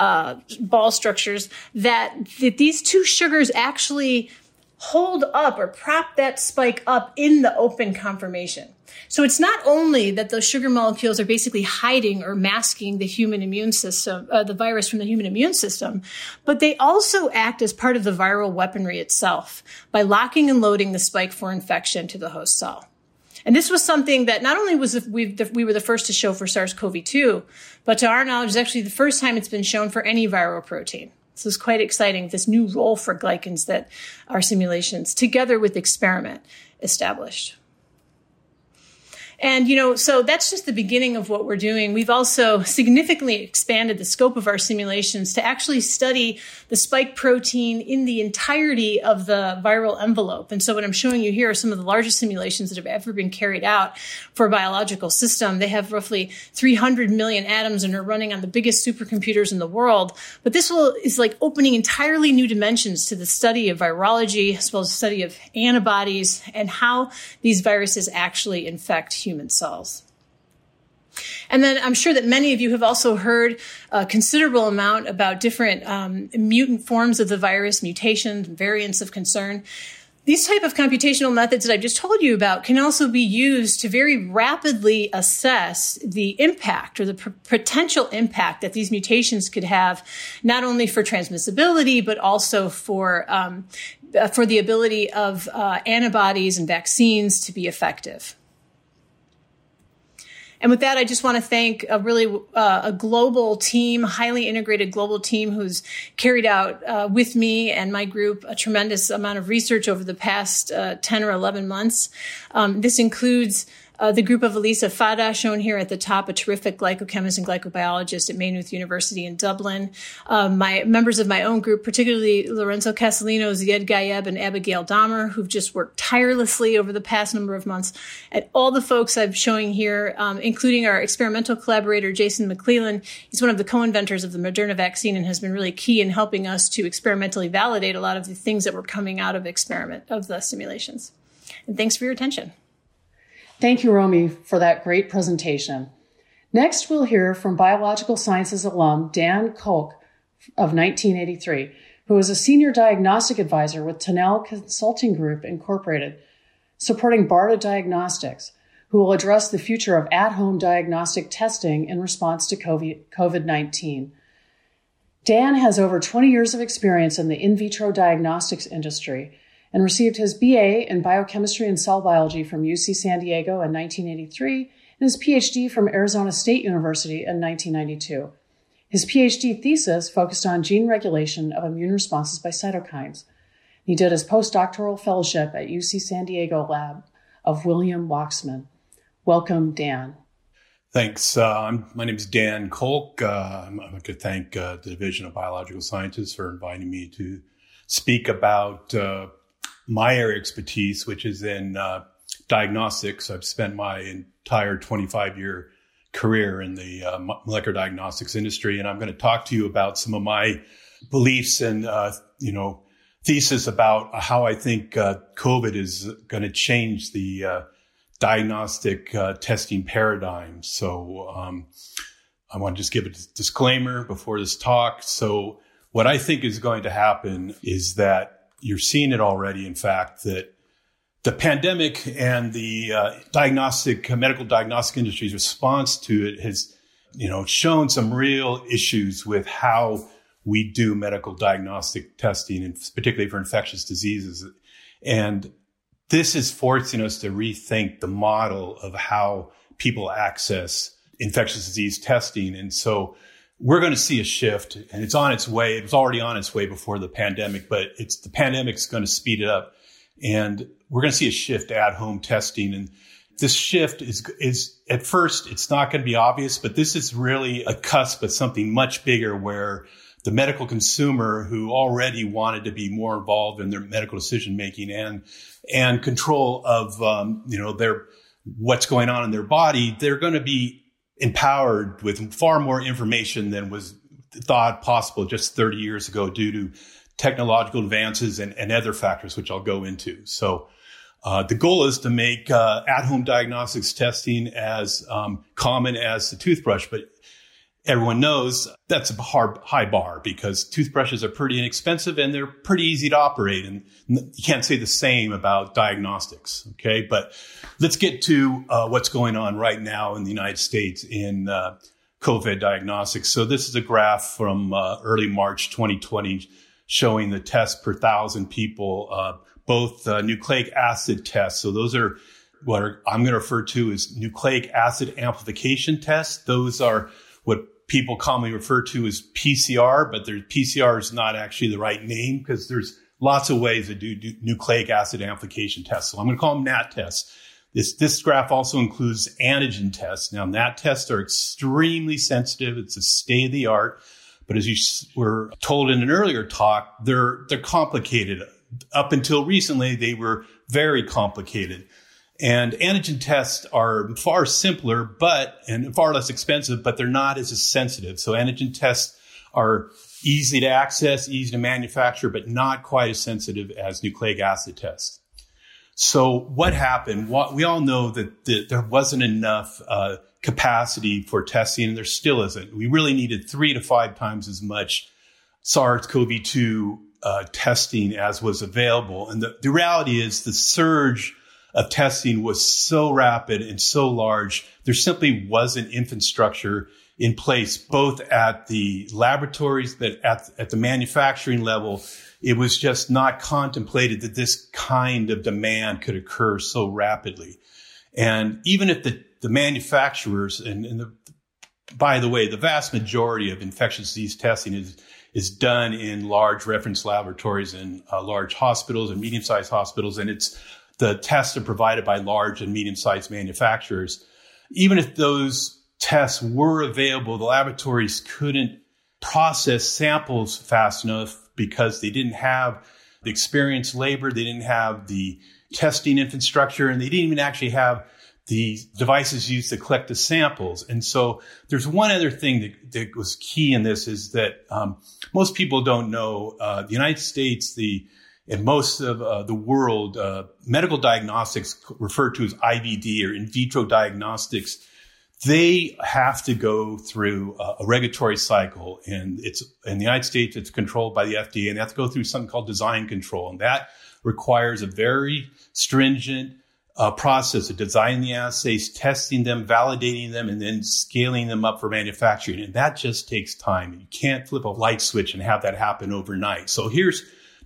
uh, ball structures that, that these two sugars actually hold up or prop that spike up in the open conformation. So it's not only that those sugar molecules are basically hiding or masking the human immune system, uh, the virus from the human immune system, but they also act as part of the viral weaponry itself by locking and loading the spike for infection to the host cell. And this was something that not only was we, we were the first to show for SARS-CoV-2, but to our knowledge, is actually the first time it's been shown for any viral protein. So it's quite exciting, this new role for glycans that our simulations, together with experiment, established. And, you know, so that's just the beginning of what we're doing. We've also significantly expanded the scope of our simulations to actually study the spike protein in the entirety of the viral envelope. And so what I'm showing you here are some of the largest simulations that have ever been carried out for a biological system. They have roughly 300 million atoms and are running on the biggest supercomputers in the world. But this will, is like opening entirely new dimensions to the study of virology, as well as the study of antibodies and how these viruses actually infect humans human cells. And then I'm sure that many of you have also heard a considerable amount about different um, mutant forms of the virus, mutations, variants of concern. These type of computational methods that I've just told you about can also be used to very rapidly assess the impact or the p- potential impact that these mutations could have, not only for transmissibility but also for um, for the ability of uh, antibodies and vaccines to be effective. And with that, I just want to thank a really uh, a global team, highly integrated global team who's carried out uh, with me and my group a tremendous amount of research over the past uh, 10 or 11 months. Um, this includes uh, the group of Elisa Fada, shown here at the top, a terrific glycochemist and glycobiologist at Maynooth University in Dublin. Um, my members of my own group, particularly Lorenzo Casalino, Zied Gayeb, and Abigail Dahmer, who've just worked tirelessly over the past number of months. And all the folks I'm showing here, um, including our experimental collaborator, Jason McClellan. He's one of the co-inventors of the Moderna vaccine and has been really key in helping us to experimentally validate a lot of the things that were coming out of experiment of the simulations. And thanks for your attention. Thank you, Romy, for that great presentation. Next, we'll hear from biological sciences alum Dan Koch of 1983, who is a senior diagnostic advisor with Tonell Consulting Group Incorporated, supporting BARDA Diagnostics, who will address the future of at home diagnostic testing in response to COVID 19. Dan has over 20 years of experience in the in vitro diagnostics industry and received his BA in biochemistry and cell biology from UC San Diego in 1983 and his PhD from Arizona State University in 1992. His PhD thesis focused on gene regulation of immune responses by cytokines. He did his postdoctoral fellowship at UC San Diego lab of William Waxman. Welcome, Dan. Thanks. Uh, my name is Dan Kolk. Uh, I want to thank uh, the Division of Biological Sciences for inviting me to speak about uh, my area expertise, which is in uh, diagnostics. I've spent my entire 25 year career in the uh, molecular diagnostics industry, and I'm going to talk to you about some of my beliefs and you know thesis about how I think COVID is going to change the diagnostic uh, testing paradigm. So um, I want to just give a disclaimer before this talk. So what I think is going to happen is that you're seeing it already. In fact, that the pandemic and the uh, diagnostic medical diagnostic industry's response to it has, you know, shown some real issues with how we do medical diagnostic testing, and particularly for infectious diseases. And this is forcing us to rethink the model of how people access infectious disease testing. And so we're going to see a shift and it's on its way. It was already on its way before the pandemic, but it's the pandemic's going to speed it up. And we're going to see a shift at home testing. And this shift is, is at first, it's not going to be obvious, but this is really a cusp of something much bigger where the medical consumer who already wanted to be more involved in their medical decision making and and control of um, you know their what's going on in their body, they're going to be empowered with far more information than was thought possible just 30 years ago due to technological advances and, and other factors, which I'll go into. So. Uh, the goal is to make uh, at-home diagnostics testing as um, common as the toothbrush, but everyone knows that's a hard, high bar because toothbrushes are pretty inexpensive and they're pretty easy to operate. And you can't say the same about diagnostics. Okay. But let's get to uh, what's going on right now in the United States in uh, COVID diagnostics. So this is a graph from uh, early March 2020 showing the tests per thousand people, uh, both uh, nucleic acid tests. So those are what are, I'm going to refer to as nucleic acid amplification tests. Those are what people commonly refer to as PCR, but PCR is not actually the right name because there's lots of ways to do, do, nucleic acid amplification tests. So I'm going to call them NAT tests. This, this graph also includes antigen tests. Now, NAT tests are extremely sensitive. It's a state of the art. But as you were told in an earlier talk, they're, they're complicated. Up until recently, they were very complicated. And antigen tests are far simpler, but and far less expensive, but they're not as sensitive. So antigen tests are easy to access, easy to manufacture, but not quite as sensitive as nucleic acid tests. So what happened? What, we all know that, that there wasn't enough uh, capacity for testing, and there still isn't. We really needed three to five times as much SARS-CoV-2 uh, testing as was available. And the, the reality is the surge of testing was so rapid and so large, there simply wasn't infrastructure in place, both at the laboratories, but at, at the manufacturing level. It was just not contemplated that this kind of demand could occur so rapidly. And even if the, the manufacturers and, and the, by the way, the vast majority of infectious disease testing is is done in large reference laboratories and uh, large hospitals and medium-sized hospitals, and it's the tests are provided by large and medium sized manufacturers. Even if those tests were available, the laboratories couldn't process samples fast enough because they didn't have the experienced labor, they didn't have the testing infrastructure, and they didn't even actually have the devices used to collect the samples. And so there's one other thing that, that was key in this is that um, most people don't know uh, the United States, the in most of uh, the world, uh, medical diagnostics referred to as IVD or in vitro diagnostics, they have to go through a, a regulatory cycle. And it's in the United States, it's controlled by the FDA and they have to go through something called design control. And that requires a very stringent uh, process of designing the assays, testing them, validating them, and then scaling them up for manufacturing. And that just takes time. You can't flip a light switch and have that happen overnight. So here's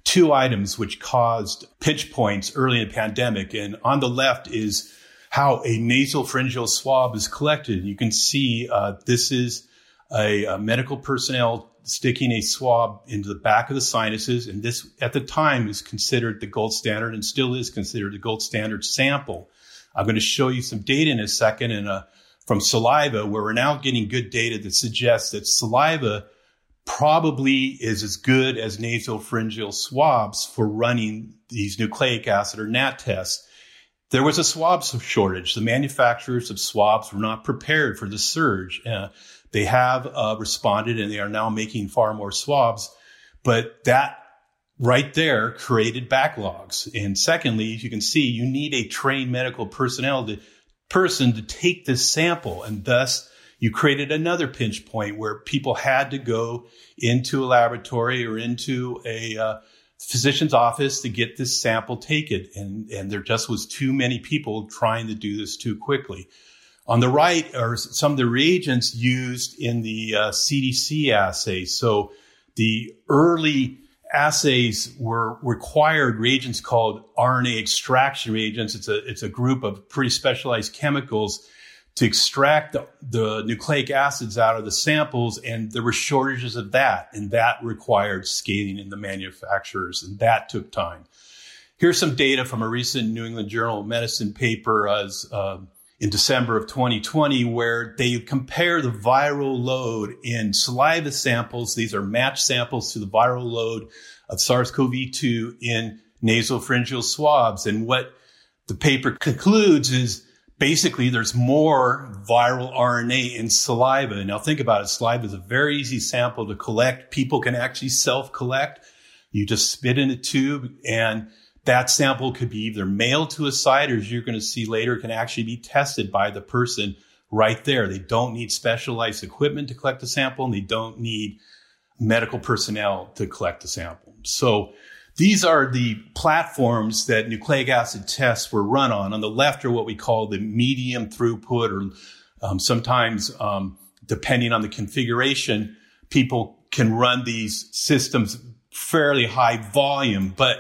two items which caused pinch points early in the pandemic. And on the left is how a nasal pharyngeal swab is collected. You can see uh, this is a, a, medical personnel sticking a swab into the back of the sinuses, and this at the time is considered the gold standard and still is considered the gold standard sample. I'm going to show you some data in a second and uh, from saliva, where we're now getting good data that suggests that saliva probably is as good as nasal pharyngeal swabs for running these nucleic acid or NAT tests. There was a swab shortage. The manufacturers of swabs were not prepared for the surge. Uh, they have uh, responded and they are now making far more swabs, but that right there created backlogs. And secondly, as you can see, you need a trained medical personnel to, person to take this sample and thus you created another pinch point where people had to go into a laboratory or into a uh, physician's office to get this sample taken. And, and there just was too many people trying to do this too quickly. On the right are some of the reagents used in the uh, CDC assay. So the early assays were required reagents called RNA extraction reagents. It's a, it's a group of pretty specialized chemicals to extract the, the, nucleic acids out of the samples, and there were shortages of that, and that required scaling in the manufacturers, and that took time. Here's some data from a recent New England Journal of Medicine paper as, uh, in December of 2020, where they compare the viral load in saliva samples. These are matched samples to the viral load of SARS-CoV-2 in nasopharyngeal swabs. And what the paper concludes is basically there's more viral RNA in saliva. Now think about it. Saliva is a very easy sample to collect. People can actually self collect. You just spit in a tube and that sample could be either mailed to a site or as you're going to see later, can actually be tested by the person right there. They don't need specialized equipment to collect the sample and they don't need medical personnel to collect the sample. So these are the platforms that nucleic acid tests were run on. On the left are what we call the medium throughput, or um, sometimes, um, depending on the configuration, people can run these systems fairly high volume. But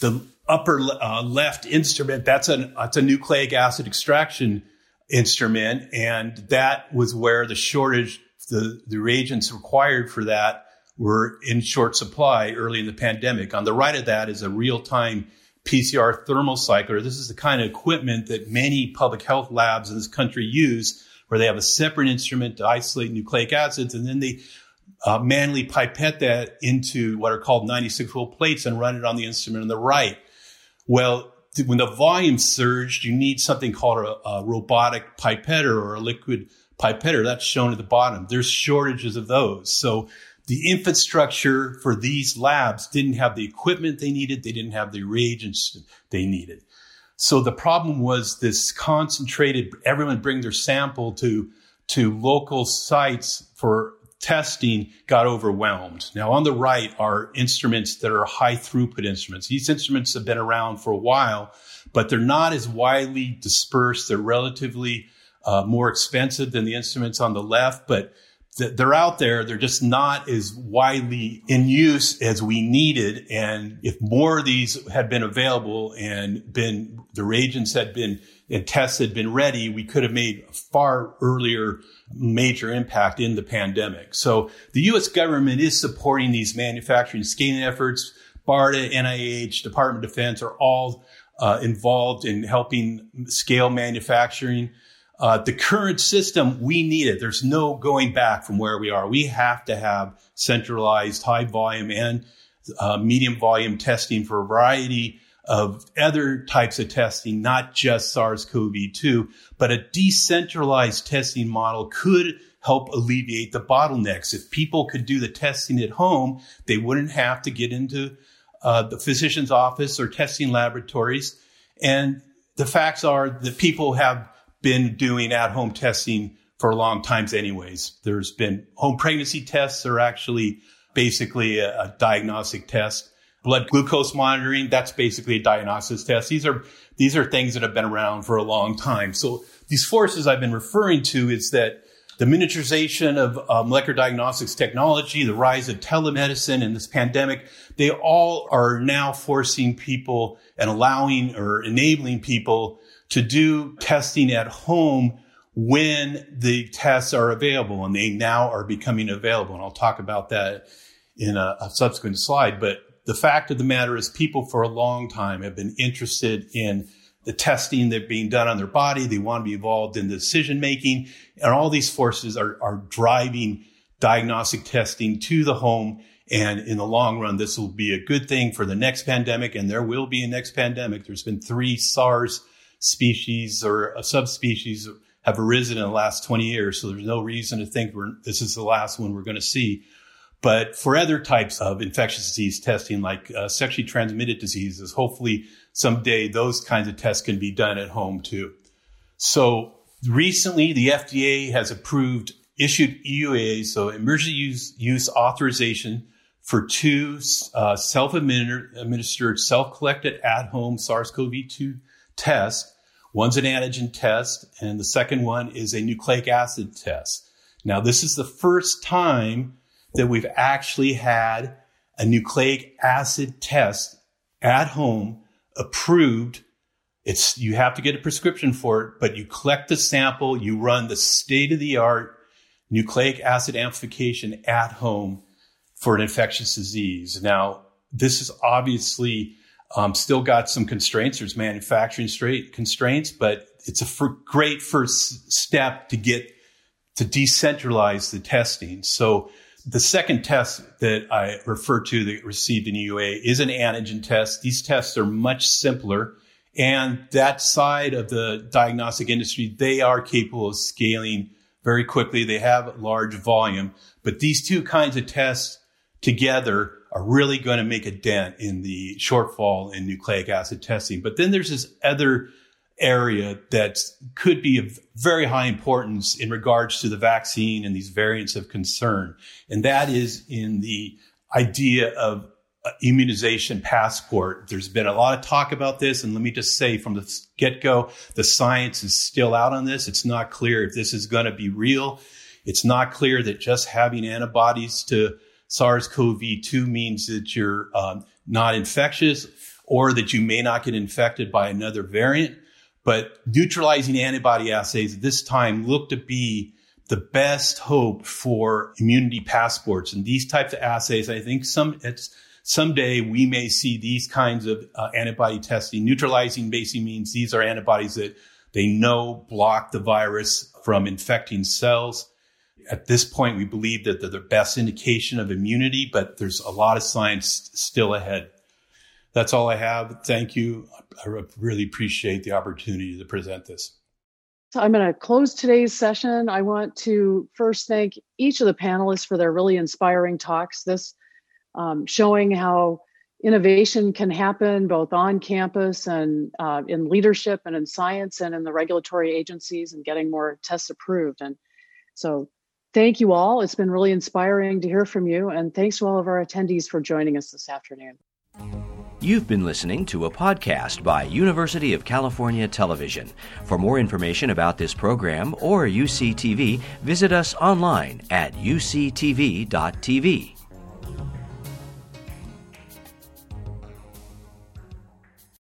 the upper uh, left instrument, that's a, that's a nucleic acid extraction instrument. And that was where the shortage, the, the reagents required for that were in short supply early in the pandemic. On the right of that is a real time PCR thermal cycler. This is the kind of equipment that many public health labs in this country use, where they have a separate instrument to isolate nucleic acids, and then they uh, manually pipette that into what are called 96 volt plates and run it on the instrument on the right. Well, when the volume surged, you need something called a, a robotic pipetter or a liquid pipetter. That's shown at the bottom. There's shortages of those. So the infrastructure for these labs didn't have the equipment they needed. They didn't have the reagents they needed. So the problem was this concentrated, everyone bring their sample to, to local sites for testing got overwhelmed. Now on the right are instruments that are high throughput instruments. These instruments have been around for a while, but they're not as widely dispersed. They're relatively uh, more expensive than the instruments on the left, but they're out there. They're just not as widely in use as we needed. And if more of these had been available and been, the reagents had been, and tests had been ready, we could have made a far earlier major impact in the pandemic. So the U.S. government is supporting these manufacturing scaling efforts. BARDA, NIH, Department of Defense are all uh, involved in helping scale manufacturing. Uh, the current system, we need it. There's no going back from where we are. We have to have centralized high volume and uh, medium volume testing for a variety of other types of testing, not just SARS-CoV-2, but a decentralized testing model could help alleviate the bottlenecks. If people could do the testing at home, they wouldn't have to get into uh, the physician's office or testing laboratories. And the facts are that people have been doing at home testing for long times anyways. There's been home pregnancy tests are actually basically a, a diagnostic test. Blood glucose monitoring, that's basically a diagnosis test. These are, these are things that have been around for a long time. So these forces I've been referring to is that the miniaturization of uh, molecular diagnostics technology, the rise of telemedicine and this pandemic, they all are now forcing people and allowing or enabling people to do testing at home when the tests are available and they now are becoming available. And I'll talk about that in a, a subsequent slide. But the fact of the matter is people for a long time have been interested in the testing that being done on their body. They want to be involved in the decision making and all these forces are, are driving diagnostic testing to the home. And in the long run, this will be a good thing for the next pandemic. And there will be a next pandemic. There's been three SARS species or a subspecies have arisen in the last 20 years. So there's no reason to think this is the last one we're going to see. But for other types of infectious disease testing, like uh, sexually transmitted diseases, hopefully someday those kinds of tests can be done at home too. So recently the FDA has approved, issued EUA, so emergency use, use authorization for two uh, self-administered, self-collected at-home SARS-CoV-2 tests. One's an antigen test, and the second one is a nucleic acid test. Now, this is the first time that we've actually had a nucleic acid test at home approved. It's, you have to get a prescription for it, but you collect the sample, you run the state of the art nucleic acid amplification at home for an infectious disease. Now, this is obviously um, still got some constraints. There's manufacturing straight constraints, but it's a great first step to get to decentralize the testing. So the second test that I refer to that received an EUA is an antigen test. These tests are much simpler. And that side of the diagnostic industry, they are capable of scaling very quickly. They have large volume, but these two kinds of tests together are really going to make a dent in the shortfall in nucleic acid testing. But then there's this other area that could be of very high importance in regards to the vaccine and these variants of concern. And that is in the idea of uh, immunization passport. There's been a lot of talk about this. And let me just say from the get go, the science is still out on this. It's not clear if this is going to be real. It's not clear that just having antibodies to SARS-CoV-2 means that you're um, not infectious or that you may not get infected by another variant. But neutralizing antibody assays at this time look to be the best hope for immunity passports. And these types of assays, I think some, someday we may see these kinds of uh, antibody testing. Neutralizing basically means these are antibodies that they know block the virus from infecting cells. At this point, we believe that they're the best indication of immunity, but there's a lot of science still ahead. That's all I have. Thank you. I really appreciate the opportunity to present this. So I'm going to close today's session. I want to first thank each of the panelists for their really inspiring talks. This um, showing how innovation can happen both on campus and uh, in leadership and in science and in the regulatory agencies and getting more tests approved. And so thank you all. It's been really inspiring to hear from you. And thanks to all of our attendees for joining us this afternoon. You've been listening to a podcast by University of California Television. For more information about this program or UCTV, visit us online at uctv.tv.